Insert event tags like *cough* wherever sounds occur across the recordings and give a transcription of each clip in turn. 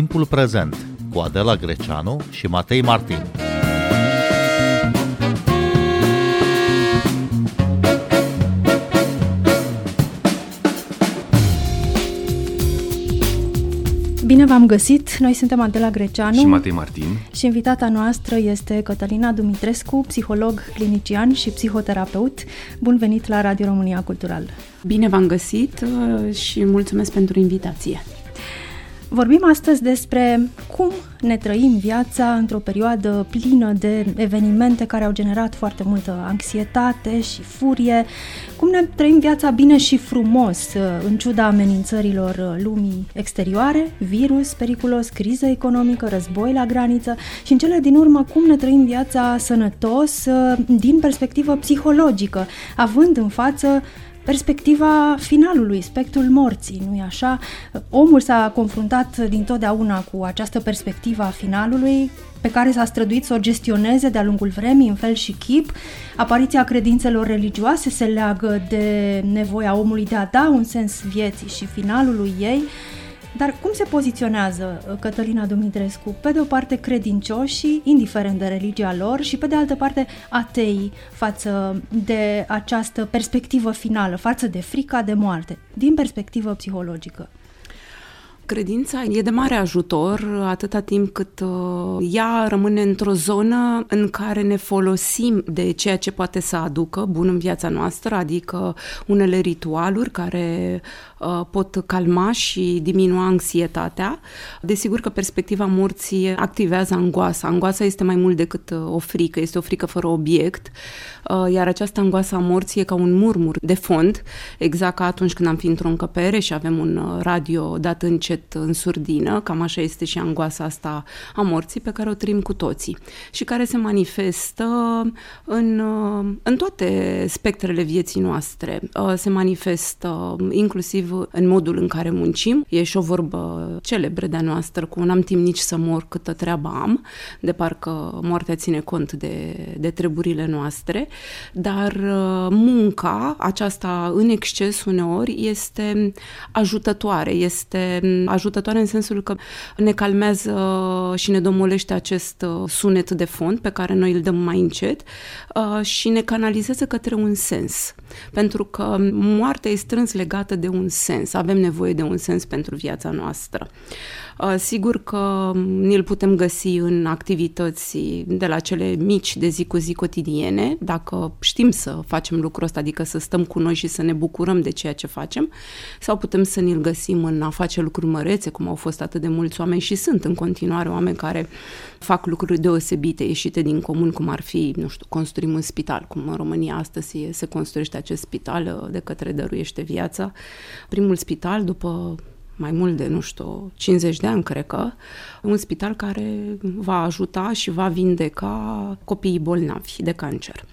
Timpul prezent cu Adela Greceanu și Matei Martin. Bine v-am găsit! Noi suntem Adela Greceanu și Matei Martin și invitata noastră este Cătălina Dumitrescu, psiholog clinician și psihoterapeut. Bun venit la Radio România Cultural! Bine v-am găsit uh, și mulțumesc pentru invitație! Vorbim astăzi despre cum ne trăim viața într-o perioadă plină de evenimente care au generat foarte multă anxietate și furie, cum ne trăim viața bine și frumos în ciuda amenințărilor lumii exterioare, virus periculos, criză economică, război la graniță și în cele din urmă cum ne trăim viața sănătos din perspectivă psihologică, având în față perspectiva finalului, spectrul morții, nu-i așa? Omul s-a confruntat dintotdeauna cu această perspectivă a finalului, pe care s-a străduit să o gestioneze de-a lungul vremii, în fel și chip. Apariția credințelor religioase se leagă de nevoia omului de a da un sens vieții și finalului ei. Dar cum se poziționează uh, Cătălina Dumitrescu? Pe de o parte credincioșii, indiferent de religia lor, și pe de altă parte ateii față de această perspectivă finală, față de frica de moarte, din perspectivă psihologică. Credința e de mare ajutor atâta timp cât uh, ea rămâne într-o zonă în care ne folosim de ceea ce poate să aducă bun în viața noastră, adică unele ritualuri care uh, pot calma și diminua anxietatea. Desigur că perspectiva morții activează angoasa. Angoasa este mai mult decât uh, o frică, este o frică fără obiect, iar această angoasă a morții e ca un murmur de fond, exact ca atunci când am fi într-o încăpere și avem un radio dat încet încet în surdină, cam așa este și angoasa asta a morții pe care o trăim cu toții și care se manifestă în, în toate spectrele vieții noastre. Uh, se manifestă inclusiv în modul în care muncim. E și o vorbă celebră de-a noastră cu n-am timp nici să mor câtă treabă am, de parcă moartea ține cont de, de treburile noastre, dar uh, munca aceasta în exces uneori este ajutătoare, este ajutătoare în sensul că ne calmează și ne domolește acest uh, sunet de fond pe care noi îl dăm mai încet uh, și ne canalizează către un sens. Pentru că moartea e strâns legată de un sens. Avem nevoie de un sens pentru viața noastră. Uh, sigur că ne-l putem găsi în activități de la cele mici de zi cu zi cotidiene, dacă știm să facem lucrul ăsta, adică să stăm cu noi și să ne bucurăm de ceea ce facem, sau putem să ne-l găsim în a face lucruri mărețe, cum au fost atât de mulți oameni și sunt în continuare oameni care fac lucruri deosebite, ieșite din comun, cum ar fi, nu știu, construim un spital, cum în România astăzi se construiește acest spital uh, de către Dăruiește Viața. Primul spital, după mai mult de, nu știu, 50 de ani, cred că, un spital care va ajuta și va vindeca copiii bolnavi de cancer.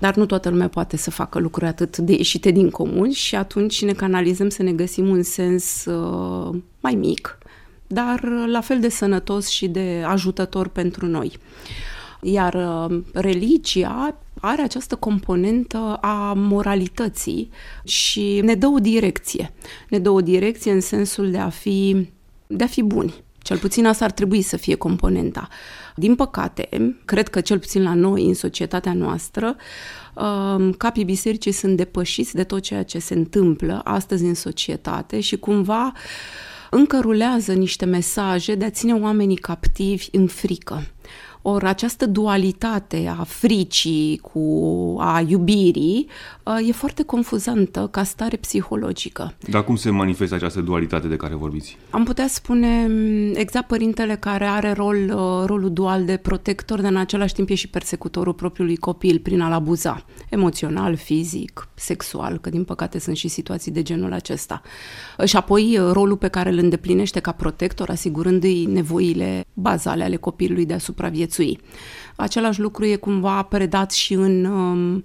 Dar nu toată lumea poate să facă lucruri atât de ieșite din comun și atunci ne canalizăm să ne găsim un sens uh, mai mic, dar la fel de sănătos și de ajutător pentru noi. Iar uh, religia are această componentă a moralității și ne dă o direcție. Ne dă o direcție în sensul de a fi, de a fi buni. Cel puțin asta ar trebui să fie componenta. Din păcate, cred că cel puțin la noi, în societatea noastră, um, capii bisericii sunt depășiți de tot ceea ce se întâmplă astăzi în societate și cumva încă rulează niște mesaje de a ține oamenii captivi în frică. Ori această dualitate a fricii cu a iubirii uh, e foarte confuzantă ca stare psihologică. Dar cum se manifestă această dualitate de care vorbiți? Am putea spune mm, exact părintele care are rol, uh, rolul dual de protector, dar în același timp e și persecutorul propriului copil prin a-l abuza, emoțional, fizic, sexual, că din păcate sunt și situații de genul acesta. Și apoi uh, rolul pe care îl îndeplinește ca protector, asigurându-i nevoile bazale ale copilului de a supraviețui supraviețui. Același lucru e cumva predat și în, um,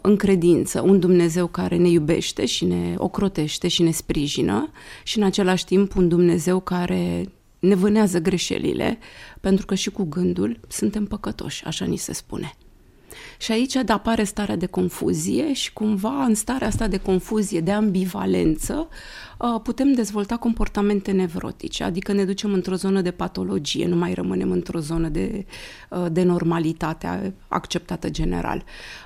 în credință, un Dumnezeu care ne iubește și ne ocrotește și ne sprijină și în același timp un Dumnezeu care ne vânează greșelile, pentru că și cu gândul suntem păcătoși, așa ni se spune. Și aici apare starea de confuzie și cumva în starea asta de confuzie, de ambivalență, uh, putem dezvolta comportamente nevrotice, adică ne ducem într-o zonă de patologie, nu mai rămânem într-o zonă de, uh, de normalitate acceptată general.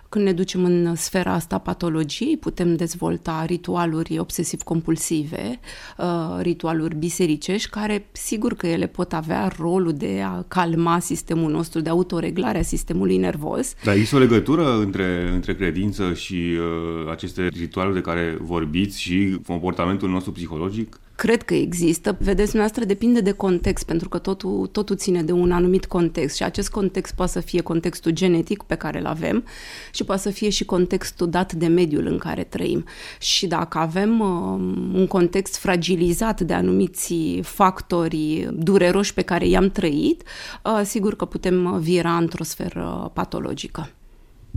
Când ne ducem în sfera asta patologiei, putem dezvolta ritualuri obsesiv-compulsive, uh, ritualuri bisericești, care sigur că ele pot avea rolul de a calma sistemul nostru, de autoreglare a sistemului nervos. Dar există o legătură între, între credință și uh, aceste ritualuri de care vorbiți și comportamentul nostru psihologic? Cred că există. Vedeți, noastră depinde de context, pentru că totul, totul ține de un anumit context și acest context poate să fie contextul genetic pe care îl avem și poate să fie și contextul dat de mediul în care trăim. Și dacă avem uh, un context fragilizat de anumiți factori dureroși pe care i-am trăit, uh, sigur că putem vira într-o sferă patologică.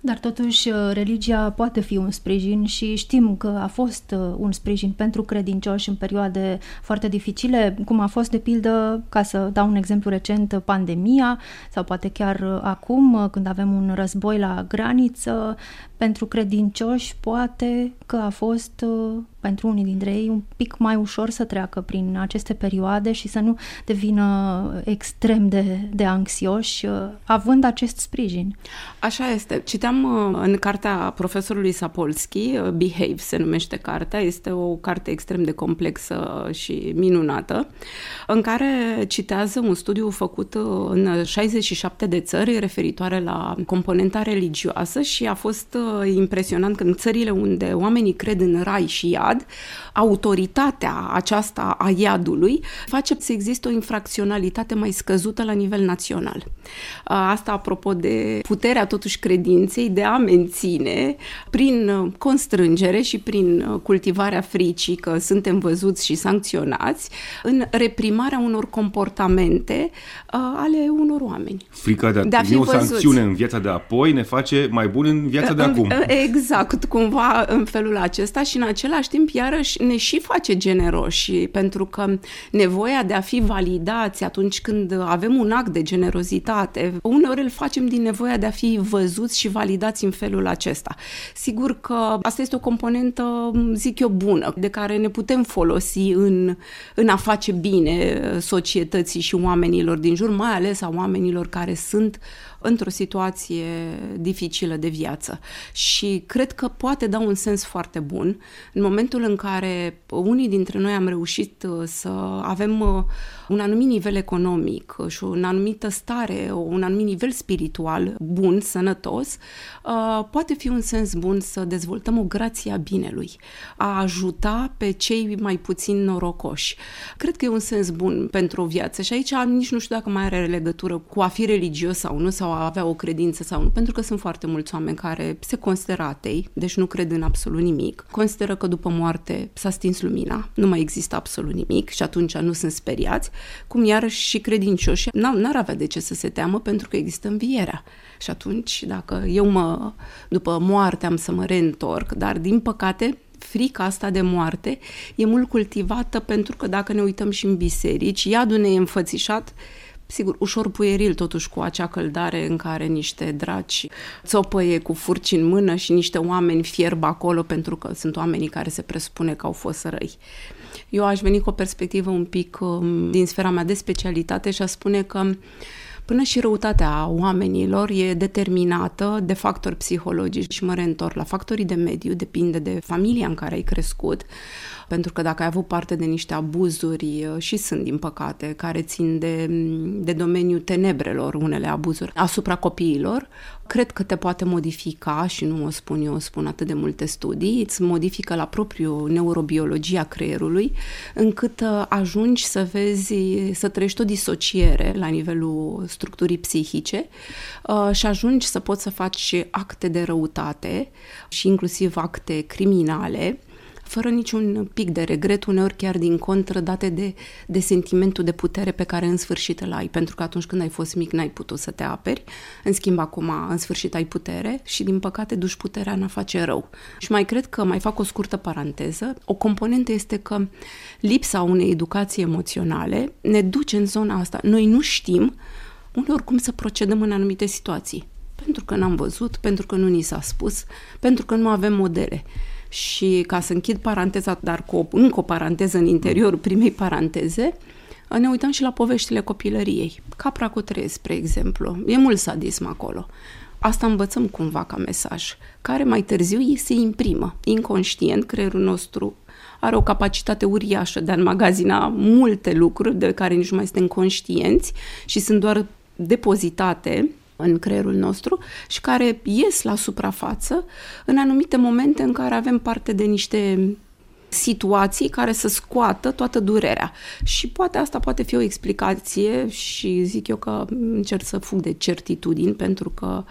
Dar totuși uh, religia poate fi un sprijin și știm că a fost uh, un sprijin pentru credincioși în perioade foarte dificile, cum a fost de pildă, ca să dau un exemplu recent, pandemia sau poate chiar uh, acum când avem un război la graniță, pentru credincioși poate că a fost pentru unii dintre ei un pic mai ușor să treacă prin aceste perioade și să nu devină extrem de, de anxioși, având acest sprijin. Așa este. Citeam uh, în cartea profesorului Sapolsky, uh, Behave se numește cartea, este o carte extrem de complexă și minunată, în care citează un studiu făcut uh, în 67 de țări referitoare la componenta religioasă și a fost impresionant că în țările unde oamenii cred în rai și iad, autoritatea aceasta a iadului face să existe o infracționalitate mai scăzută la nivel național. Asta apropo de puterea totuși credinței de a menține prin constrângere și prin cultivarea fricii că suntem văzuți și sancționați în reprimarea unor comportamente ale unor oameni. Frica de a, de a fi o văzuți. sancțiune în viața de apoi ne face mai buni în viața de acum. Exact, cumva în felul acesta și în același timp iarăși ne și face generoși, pentru că nevoia de a fi validați atunci când avem un act de generozitate, uneori îl facem din nevoia de a fi văzuți și validați în felul acesta. Sigur că asta este o componentă, zic eu, bună, de care ne putem folosi în, în a face bine societății și oamenilor din jur, mai ales a oamenilor care sunt într-o situație dificilă de viață. Și cred că poate da un sens foarte bun în momentul în care unii dintre noi am reușit uh, să avem uh, un anumit nivel economic și o anumită stare, un anumit nivel spiritual bun, sănătos, uh, poate fi un sens bun să dezvoltăm o grație a binelui, a ajuta pe cei mai puțin norocoși. Cred că e un sens bun pentru o viață și aici nici nu știu dacă mai are legătură cu a fi religios sau nu, sau a avea o credință sau nu, pentru că sunt foarte mulți oameni care se consideră atei, deci nu cred în absolut nimic, consideră că după moarte s-a stins lumina, nu mai există absolut nimic și atunci nu sunt speriați, cum iarăși și credincioși n-ar avea de ce să se teamă pentru că există învierea. Și atunci, dacă eu mă, după moarte am să mă reîntorc, dar din păcate frica asta de moarte e mult cultivată pentru că dacă ne uităm și în biserici, iadul ne e înfățișat sigur, ușor pueril totuși cu acea căldare în care niște draci țopăie cu furci în mână și niște oameni fierb acolo pentru că sunt oamenii care se presupune că au fost răi. Eu aș veni cu o perspectivă un pic um, din sfera mea de specialitate și aș spune că Până și răutatea oamenilor e determinată de factori psihologici și mă reîntorc la factorii de mediu, depinde de familia în care ai crescut, pentru că dacă ai avut parte de niște abuzuri uh, și sunt, din păcate, care țin de, de domeniul tenebrelor, unele abuzuri asupra copiilor, cred că te poate modifica și nu o spun eu, o spun atât de multe studii, îți modifică la propriu neurobiologia creierului, încât uh, ajungi să vezi, să trăiești o disociere la nivelul structurii psihice uh, și ajungi să poți să faci acte de răutate și inclusiv acte criminale fără niciun pic de regret, uneori chiar din contră, date de, de sentimentul de putere pe care în sfârșit îl ai, pentru că atunci când ai fost mic n-ai putut să te aperi, în schimb acum în sfârșit ai putere și din păcate duci puterea în a face rău. Și mai cred că, mai fac o scurtă paranteză, o componentă este că lipsa unei educații emoționale ne duce în zona asta. Noi nu știm uneori cum să procedăm în anumite situații. Pentru că n-am văzut, pentru că nu ni s-a spus, pentru că nu avem modele. Și ca să închid paranteza, dar cu o, încă o paranteză în interiorul primei paranteze, ne uităm și la poveștile copilăriei. Capra cu trei, spre exemplu. E mult sadism acolo. Asta învățăm cumva ca mesaj, care mai târziu se imprimă. Inconștient, creierul nostru are o capacitate uriașă de a înmagazina multe lucruri de care nici nu mai suntem conștienți și sunt doar depozitate în creierul nostru și care ies la suprafață în anumite momente în care avem parte de niște situații care să scoată toată durerea. Și poate asta poate fi o explicație și zic eu că încerc să fug de certitudini pentru că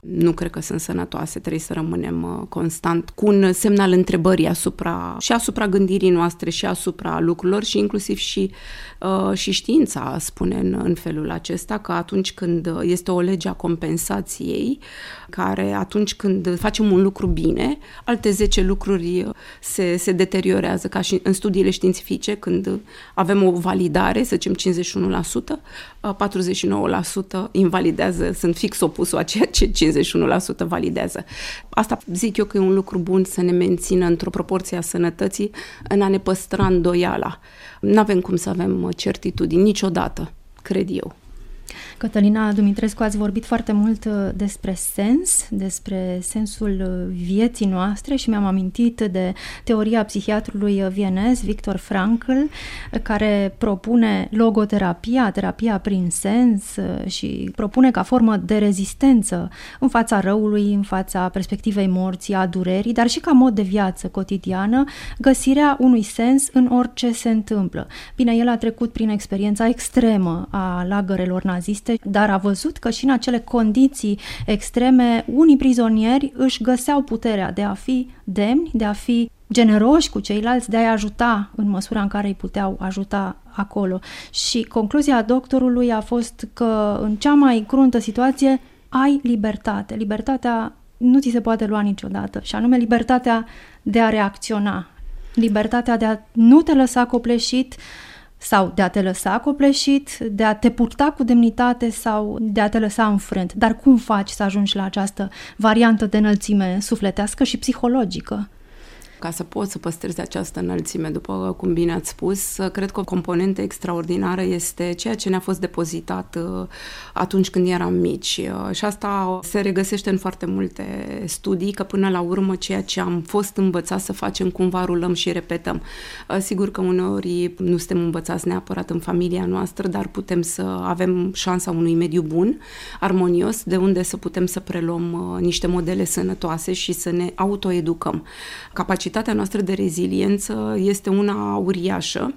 nu cred că sunt sănătoase, trebuie să rămânem uh, constant cu un semnal întrebării asupra, și asupra gândirii noastre și asupra lucrurilor și inclusiv și, uh, și știința spune în, în felul acesta că atunci când este o lege a compensației, care atunci când facem un lucru bine, alte 10 lucruri uh, se, se deteriorează, ca și în studiile științifice, când avem o validare, să zicem 51%, 49% invalidează, sunt fix opusul a ceea ce 51% validează. Asta zic eu că e un lucru bun să ne mențină într-o proporție a sănătății în a ne păstra îndoiala. Nu avem cum să avem certitudini niciodată, cred eu. Cătălina Dumitrescu, ați vorbit foarte mult uh, despre sens, despre sensul uh, vieții noastre și mi-am amintit de teoria psihiatrului uh, vienez Victor Frankl, care propune logoterapia, terapia prin sens și propune ca formă de rezistență în fața răului, în fața perspectivei morții, a durerii, dar și ca mod de viață cotidiană, găsirea unui sens în orice se întâmplă. Bine, el a trecut prin experiența extremă a lagărelor naziste este, dar a văzut că și în acele condiții extreme, unii prizonieri își găseau puterea de a fi demni, de a fi generoși cu ceilalți, de a-i ajuta în măsura în care îi puteau ajuta acolo. Și concluzia doctorului a fost că în cea mai cruntă situație ai libertate. Libertatea nu ți se poate lua niciodată, și anume libertatea de a reacționa, libertatea de a nu te lăsa copleșit, uh, sau de a te lăsa copleșit, de a te purta cu demnitate sau de a te lăsa înfrânt. Dar cum faci să ajungi la această variantă de înălțime sufletească și psihologică? Ca să poți să păstrezi această înălțime, după cum bine ați spus, cred că o componentă extraordinară este ceea ce ne-a fost depozitat uh, atunci când eram mici. Uh, și asta se regăsește în foarte multe studii, că până la urmă ceea ce am fost învățați să facem, cumva rulăm și repetăm. Uh, sigur că uneori nu suntem învățați neapărat în familia noastră, dar putem să avem șansa unui mediu bun, armonios, de unde să putem să preluăm niște modele sănătoase și să ne autoeducăm. Capacitatea capacitatea noastră de reziliență este una uriașă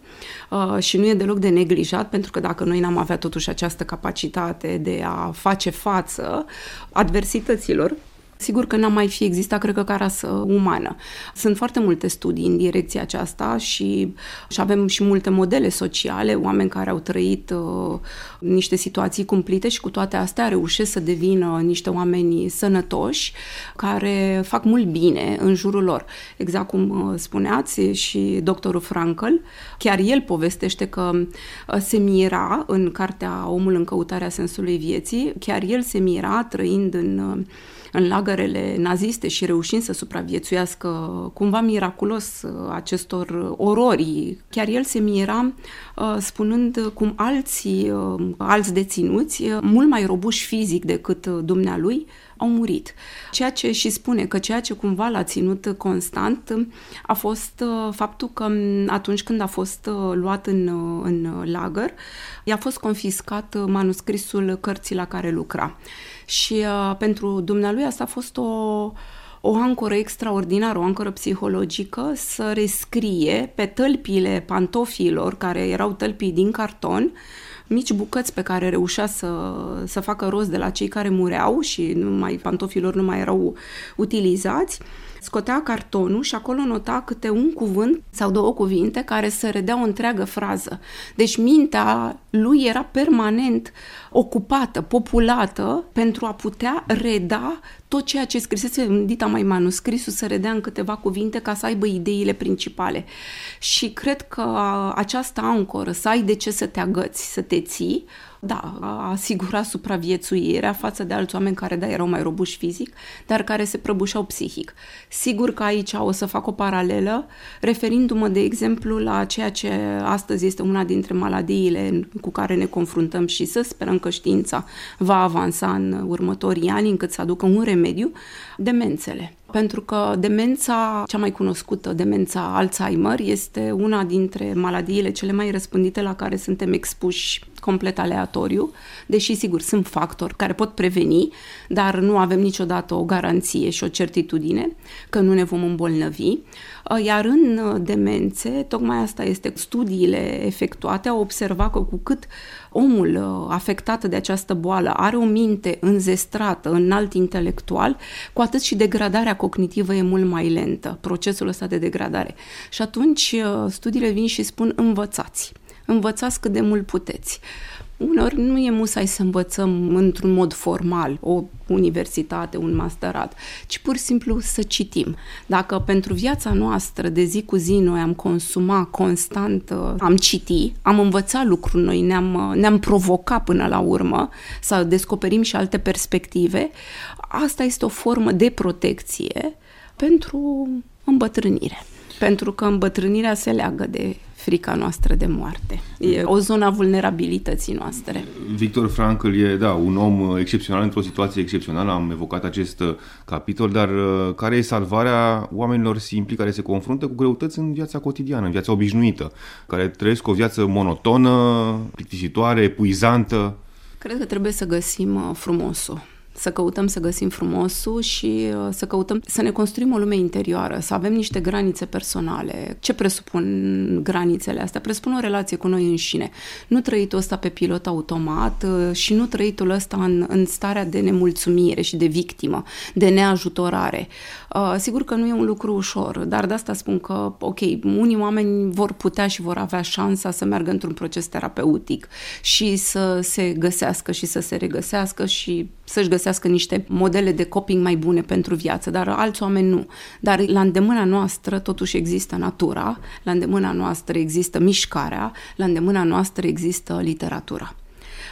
uh, și nu e deloc de neglijat, pentru că dacă noi n-am avea totuși această capacitate de a face față adversităților, Sigur că n-a mai fi existat, cred că, ca rasă umană. Sunt foarte multe studii în direcția aceasta și, și avem și multe modele sociale, oameni care au trăit uh, niște situații cumplite și cu toate astea reușesc să devină niște oameni sănătoși care fac mult bine în jurul lor. Exact cum uh, spuneați și doctorul Frankl, chiar el povestește că uh, se mira în cartea Omul în căutarea sensului vieții, chiar el se mira trăind în uh, în lagărele naziste și reușind să supraviețuiască cumva miraculos uh, acestor orori. Chiar el se mira uh, spunând cum alții, uh, alți deținuți, mult mai robuși fizic decât dumnealui, au murit. Ceea ce și spune că ceea ce cumva l-a ținut constant a fost faptul că atunci când a fost luat în, în lagăr, i-a fost confiscat manuscrisul cărții la care lucra și uh, pentru dumnealui asta a fost o, o ancoră extraordinară, o ancoră psihologică, să rescrie pe tălpile pantofilor, care erau tălpii din carton, mici bucăți pe care reușea să, să facă rost de la cei care mureau și nu mai, pantofilor nu mai erau utilizați scotea cartonul și acolo nota câte un cuvânt sau două cuvinte care să redea o întreagă frază. Deci mintea lui era permanent ocupată, populată pentru a putea reda tot ceea ce scrisese în dita mai manuscrisul să redea în câteva cuvinte ca să aibă ideile principale. Și cred că această ancoră, să ai de ce să te agăți, să te vieții, da, a asigurat supraviețuirea față de alți oameni care, da, erau mai robuși fizic, dar care se prăbușeau psihic. Sigur că aici o să fac o paralelă, referindu-mă, de exemplu, la ceea ce astăzi este una dintre maladiile cu care ne confruntăm și să sperăm că știința va avansa în următorii ani încât să aducă un remediu, demențele pentru că demența, cea mai cunoscută, demența Alzheimer, este una dintre maladiile cele mai răspândite la care suntem expuși complet aleatoriu, deși sigur sunt factori care pot preveni, dar nu avem niciodată o garanție și o certitudine că nu ne vom îmbolnăvi. Iar în demențe, tocmai asta este, studiile efectuate au observat că cu cât omul afectat de această boală are o minte înzestrată, înalt intelectual, cu atât și degradarea cognitivă e mult mai lentă, procesul ăsta de degradare. Și atunci studiile vin și spun învățați învățați cât de mult puteți. Uneori nu e musai să învățăm într-un mod formal, o universitate, un masterat, ci pur și simplu să citim. Dacă pentru viața noastră de zi cu zi noi am consumat constant, uh, am citit, am învățat lucruri noi, ne-am, uh, ne-am provocat până la urmă să descoperim și alte perspective, asta este o formă de protecție pentru îmbătrânire. Pentru că îmbătrânirea se leagă de frica noastră de moarte. E o zonă a vulnerabilității noastre. Victor Frankl e, da, un om excepțional într-o situație excepțională, am evocat acest uh, capitol, dar uh, care e salvarea oamenilor simpli care se confruntă cu greutăți în viața cotidiană, în viața obișnuită, care trăiesc o viață monotonă, plictisitoare, epuizantă? Cred că trebuie să găsim uh, frumosul să căutăm să găsim frumosul și uh, să căutăm să ne construim o lume interioară, să avem niște granițe personale. Ce presupun granițele astea? Presupun o relație cu noi înșine. Nu trăitul ăsta pe pilot automat uh, și nu trăitul ăsta în, în starea de nemulțumire și de victimă, de neajutorare. Uh, sigur că nu e un lucru ușor, dar de asta spun că, ok, unii oameni vor putea și vor avea șansa să meargă într-un proces terapeutic și să se găsească și să se regăsească și să-și găsească niște modele de coping mai bune pentru viață, dar alți oameni nu. Dar la îndemâna noastră totuși există natura, la îndemâna noastră există mișcarea, la îndemâna noastră există literatura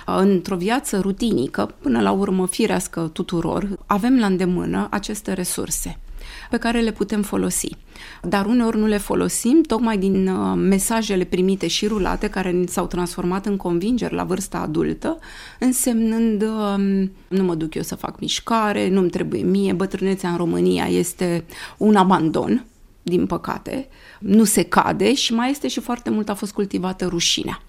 într-o viață rutinică, până la urmă firească tuturor, avem la îndemână aceste resurse pe care le putem folosi. Dar uneori nu le folosim tocmai din uh, mesajele primite și rulate care s-au transformat în convingeri la vârsta adultă, însemnând um, nu mă duc eu să fac mișcare, nu-mi trebuie mie, bătrânețea în România este un abandon, din păcate, nu se cade și mai este și foarte mult a fost cultivată rușinea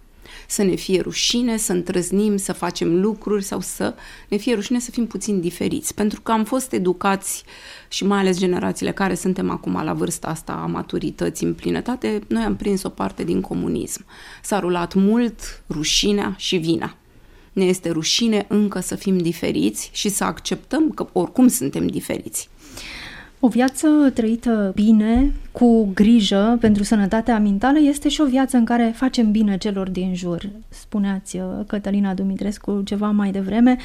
să ne fie rușine, să întrăznim, să facem lucruri sau să ne fie rușine să fim puțin diferiți. Pentru că am fost educați și mai ales generațiile care suntem acum la vârsta asta a maturității în plinătate, noi am prins o parte din comunism. S-a rulat mult rușinea și vina. Ne este rușine încă să fim diferiți și să acceptăm că oricum suntem diferiți. O viață trăită bine, cu grijă pentru sănătatea mentală, este și o viață în care facem bine celor din jur. Spuneați, uh, Cătălina Dumitrescu, ceva mai devreme.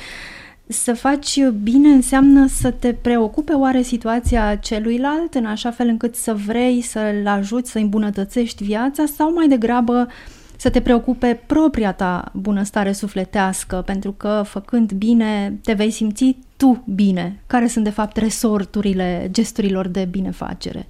Să faci bine înseamnă să te preocupe oare situația celuilalt în așa fel încât să vrei să-l ajuți să îmbunătățești viața sau mai degrabă să te preocupe propria ta bunăstare sufletească, pentru că făcând bine te vei simți tu bine. Care sunt de fapt resorturile gesturilor de binefacere?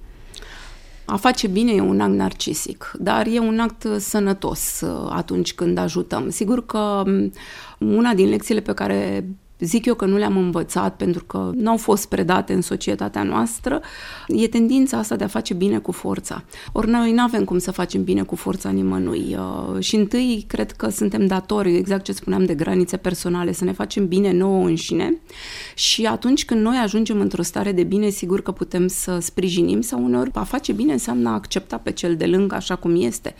A face bine e un act narcisic, dar e un act sănătos uh, atunci când ajutăm. Sigur că um, una din lecțiile pe care zic eu că nu le-am învățat pentru că nu au fost predate în societatea noastră, e tendința asta de a face bine cu forța. Ori noi nu avem cum să facem bine cu forța nimănui. Uh, și întâi cred că suntem datori, exact ce spuneam de granițe personale, să ne facem bine nouă înșine și atunci când noi ajungem într-o stare de bine, sigur că putem să sprijinim sau uneori a face bine înseamnă a accepta pe cel de lângă așa cum este.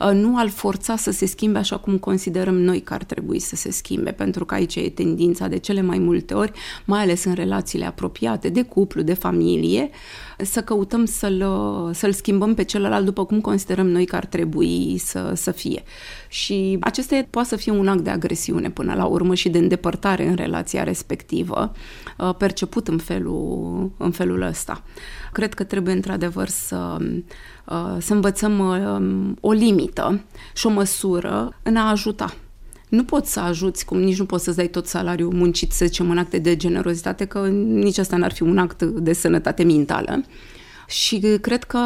Uh, nu al forța să se schimbe așa cum considerăm noi că ar trebui să se schimbe, pentru că aici e tendința de de cele mai multe ori, mai ales în relațiile apropiate, de cuplu, de familie, să căutăm să-l, să-l schimbăm pe celălalt după cum considerăm noi că ar trebui să, să fie. Și acesta poate să fie un act de agresiune până la urmă și de îndepărtare în relația respectivă, uh, perceput în felul, în felul ăsta. Cred că trebuie într-adevăr să, uh, să învățăm uh, o limită și o măsură în a ajuta nu poți să ajuți, cum nici nu poți să-ți dai tot salariul muncit, să zicem, în acte de generozitate, că nici asta n-ar fi un act de sănătate mentală. Și cred că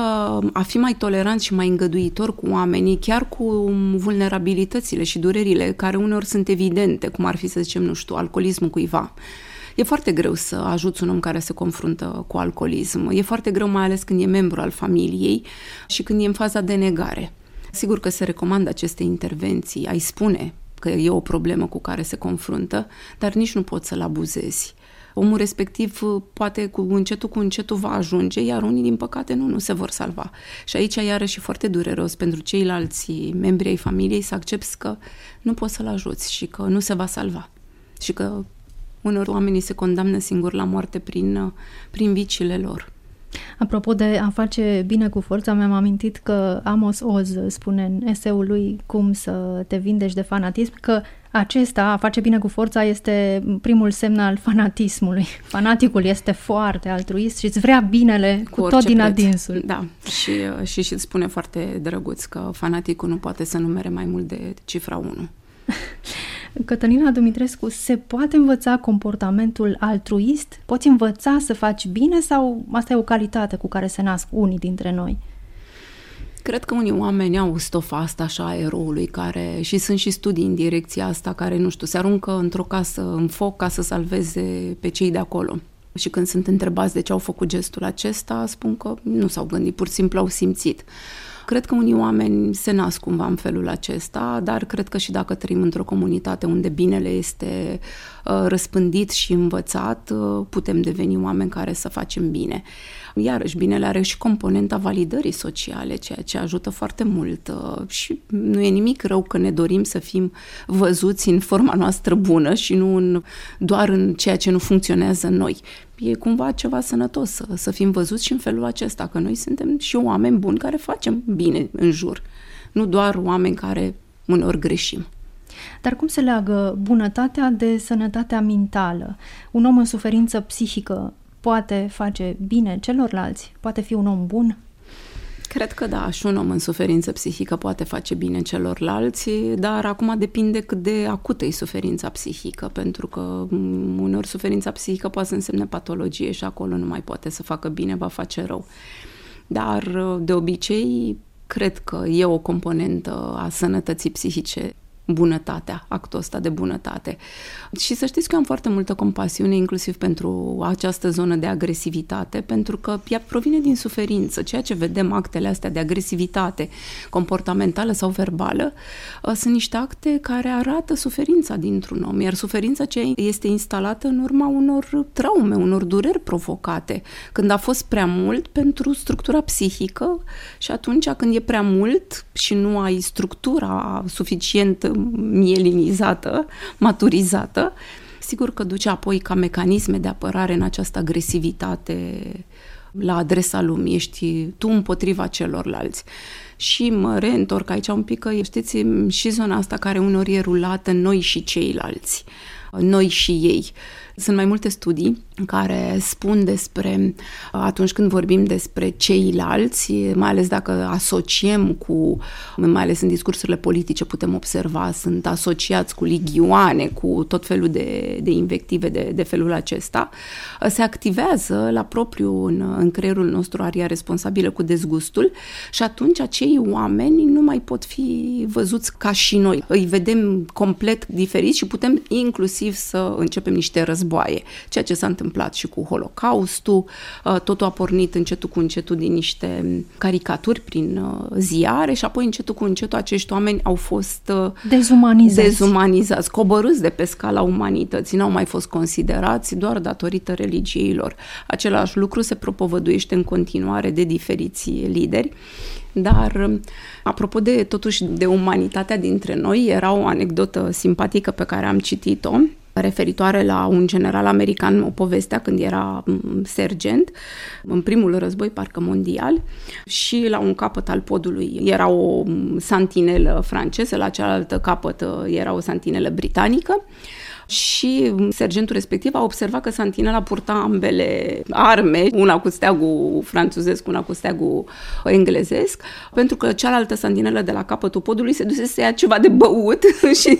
a fi mai tolerant și mai îngăduitor cu oamenii, chiar cu vulnerabilitățile și durerile care uneori sunt evidente, cum ar fi, să zicem, nu știu, alcoolismul cuiva. E foarte greu să ajuți un om care se confruntă cu alcoolism. E foarte greu, mai ales când e membru al familiei și când e în faza de negare. Sigur că se recomandă aceste intervenții, ai spune că e o problemă cu care se confruntă, dar nici nu poți să-l abuzezi. Omul respectiv poate cu încetul cu încetul va ajunge, iar unii, din păcate, nu, nu se vor salva. Și aici, iarăși, foarte dureros pentru ceilalți membri ai familiei să accepti că nu poți să-l ajuți și că nu se va salva. Și că uneori oamenii se condamnă singuri la moarte prin, prin viciile lor. Apropo de a face bine cu forța, mi-am amintit că Amos Oz spune în eseul lui cum să te vindești de fanatism, că acesta, a face bine cu forța, este primul semn al fanatismului. Fanaticul este foarte altruist și îți vrea binele cu, cu tot din adinsul. Da, și, și, și îți spune foarte drăguț că fanaticul nu poate să numere mai mult de cifra 1. *laughs* Cătălina Dumitrescu, se poate învăța comportamentul altruist? Poți învăța să faci bine sau asta e o calitate cu care se nasc unii dintre noi? Cred că unii oameni au stofa asta așa a eroului care, și sunt și studii în direcția asta care, nu știu, se aruncă într-o casă în foc ca să salveze pe cei de acolo. Și când sunt întrebați de ce au făcut gestul acesta, spun că nu s-au gândit, pur și simplu au simțit. Cred că unii oameni se nasc cumva în felul acesta, dar cred că și dacă trăim într-o comunitate unde binele este uh, răspândit și învățat, uh, putem deveni oameni care să facem bine. Iarăși, binele are și componenta validării sociale, ceea ce ajută foarte mult uh, și nu e nimic rău că ne dorim să fim văzuți în forma noastră bună și nu în, doar în ceea ce nu funcționează în noi. E cumva ceva sănătos să, să fim văzuți și în felul acesta, că noi suntem și oameni buni care facem bine în jur, nu doar oameni care uneori greșim. Dar cum se leagă bunătatea de sănătatea mentală? Un om în suferință psihică poate face bine celorlalți? Poate fi un om bun? Cred că da, și un om în suferință psihică poate face bine celorlalți, dar acum depinde cât de acută e suferința psihică, pentru că uneori suferința psihică poate să însemne patologie și acolo nu mai poate să facă bine, va face rău. Dar de obicei cred că e o componentă a sănătății psihice bunătatea, actul ăsta de bunătate. Și să știți că am foarte multă compasiune inclusiv pentru această zonă de agresivitate, pentru că ea provine din suferință. Ceea ce vedem, actele astea de agresivitate comportamentală sau verbală, uh, sunt niște acte care arată suferința dintr-un om, iar suferința ce este instalată în urma unor traume, unor dureri provocate, când a fost prea mult pentru structura psihică și atunci când e prea mult și nu ai structura suficient mielinizată, maturizată, sigur că duce apoi ca mecanisme de apărare în această agresivitate la adresa lumii, ești tu împotriva celorlalți. Și mă reîntorc aici un pic că știți și zona asta care unor e rulată noi și ceilalți, noi și ei. Sunt mai multe studii care spun despre atunci când vorbim despre ceilalți, mai ales dacă asociem cu, mai ales în discursurile politice putem observa, sunt asociați cu ligioane, cu tot felul de, de invective de, de felul acesta, se activează la propriu în, în creierul nostru aria responsabilă cu dezgustul și atunci acei oameni nu mai pot fi văzuți ca și noi. Îi vedem complet diferiți și putem inclusiv să începem niște războaie, ceea ce s-a întâmplat întâmplat și cu Holocaustul. Uh, totul a pornit încetul cu încetul din niște caricaturi prin uh, ziare și apoi încetul cu încetul acești oameni au fost uh, dezumanizați, dezumanizați coborâți de pe scala umanității, n-au mai fost considerați doar datorită religiei lor. Același lucru se propovăduiește în continuare de diferiți lideri. Dar, apropo de, totuși, de umanitatea dintre noi, era o anecdotă simpatică pe care am citit-o referitoare la un general american, o povestea când era mm, sergent, în primul război, parcă mondial, și la un capăt al podului. Era o mm, santinelă franceză, la cealaltă capăt uh, era o santinelă britanică și sergentul respectiv a observat că Santinela purta ambele arme, una cu steagul franțuzesc, una cu steagul englezesc, pentru că cealaltă Santinelă de la capătul podului se duse să ia ceva de băut *laughs* și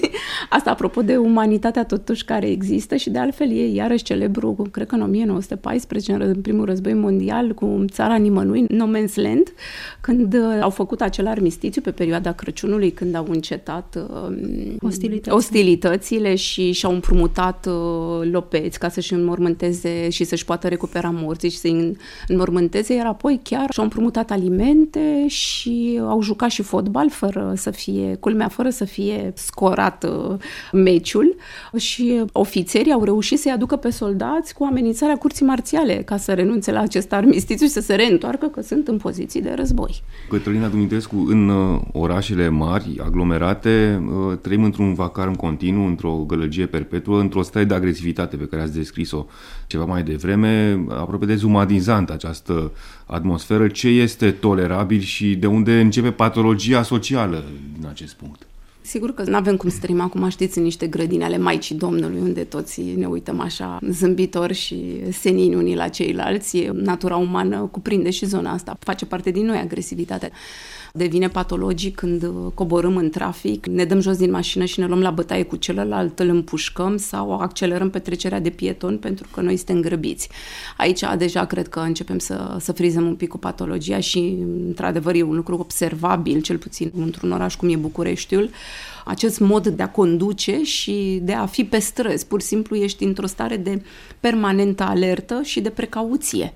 asta apropo de umanitatea totuși care există și de altfel e iarăși celebru, cred că în 1914, în primul război mondial, cu țara nimănui, No Man's Land, când uh, au făcut acel armistițiu pe perioada Crăciunului, când au încetat uh, Ostilități. ostilitățile și și-au împrumutat uh, lopeți ca să-și înmormânteze și să-și poată recupera morții și să-i înmormânteze, iar apoi chiar și-au împrumutat alimente și au jucat și fotbal fără să fie, culmea, fără să fie scorat uh, meciul și ofițerii au reușit să-i aducă pe soldați cu amenințarea curții marțiale ca să renunțe la acest armistițiu și să se reîntoarcă că sunt în poziții de război. Cătălina Dumitrescu, în uh, orașele mari, aglomerate, uh, trăim într-un vacar continuu, într-o gălăgie perpetuă, într-o stare de agresivitate pe care ați descris-o ceva mai devreme, aproape dezumanizant această atmosferă. Ce este tolerabil și de unde începe patologia socială din acest punct? Sigur că nu avem cum să trăim acum, știți, în niște grădini ale Maicii Domnului, unde toți ne uităm așa zâmbitori și senini unii la ceilalți. Natura umană cuprinde și zona asta. Face parte din noi agresivitatea devine patologic când uh, coborâm în trafic, ne dăm jos din mașină și ne luăm la bătaie cu celălalt, îl împușcăm sau accelerăm petrecerea de pieton pentru că noi suntem grăbiți. Aici deja cred că începem să, să frizăm un pic cu patologia și, într-adevăr, e un lucru observabil, cel puțin într-un oraș cum e Bucureștiul, acest mod de a conduce și de a fi pe străzi. Pur și simplu ești într-o stare de permanentă alertă și de precauție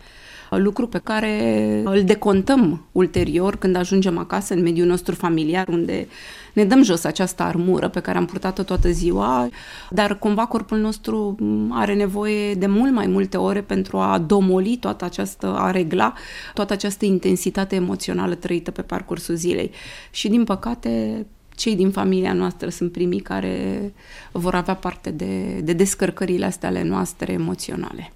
lucru pe care îl decontăm ulterior când ajungem acasă în mediul nostru familiar, unde ne dăm jos această armură pe care am purtat-o toată ziua, dar cumva corpul nostru are nevoie de mult mai multe ore pentru a domoli toată această, a regla toată această intensitate emoțională trăită pe parcursul zilei. Și din păcate cei din familia noastră sunt primii care vor avea parte de, de descărcările astea ale noastre emoționale.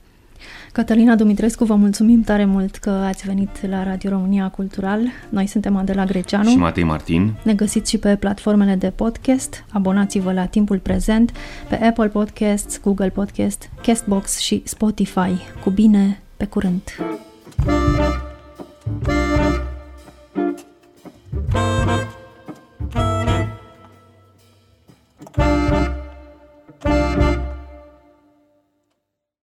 Cătălina Dumitrescu, vă mulțumim tare mult că ați venit la Radio România Cultural. Noi suntem Adela Greceanu și Matei Martin. Ne găsiți și pe platformele de podcast. Abonați-vă la Timpul Prezent pe Apple Podcasts, Google Podcast, Castbox și Spotify. Cu bine, pe curând!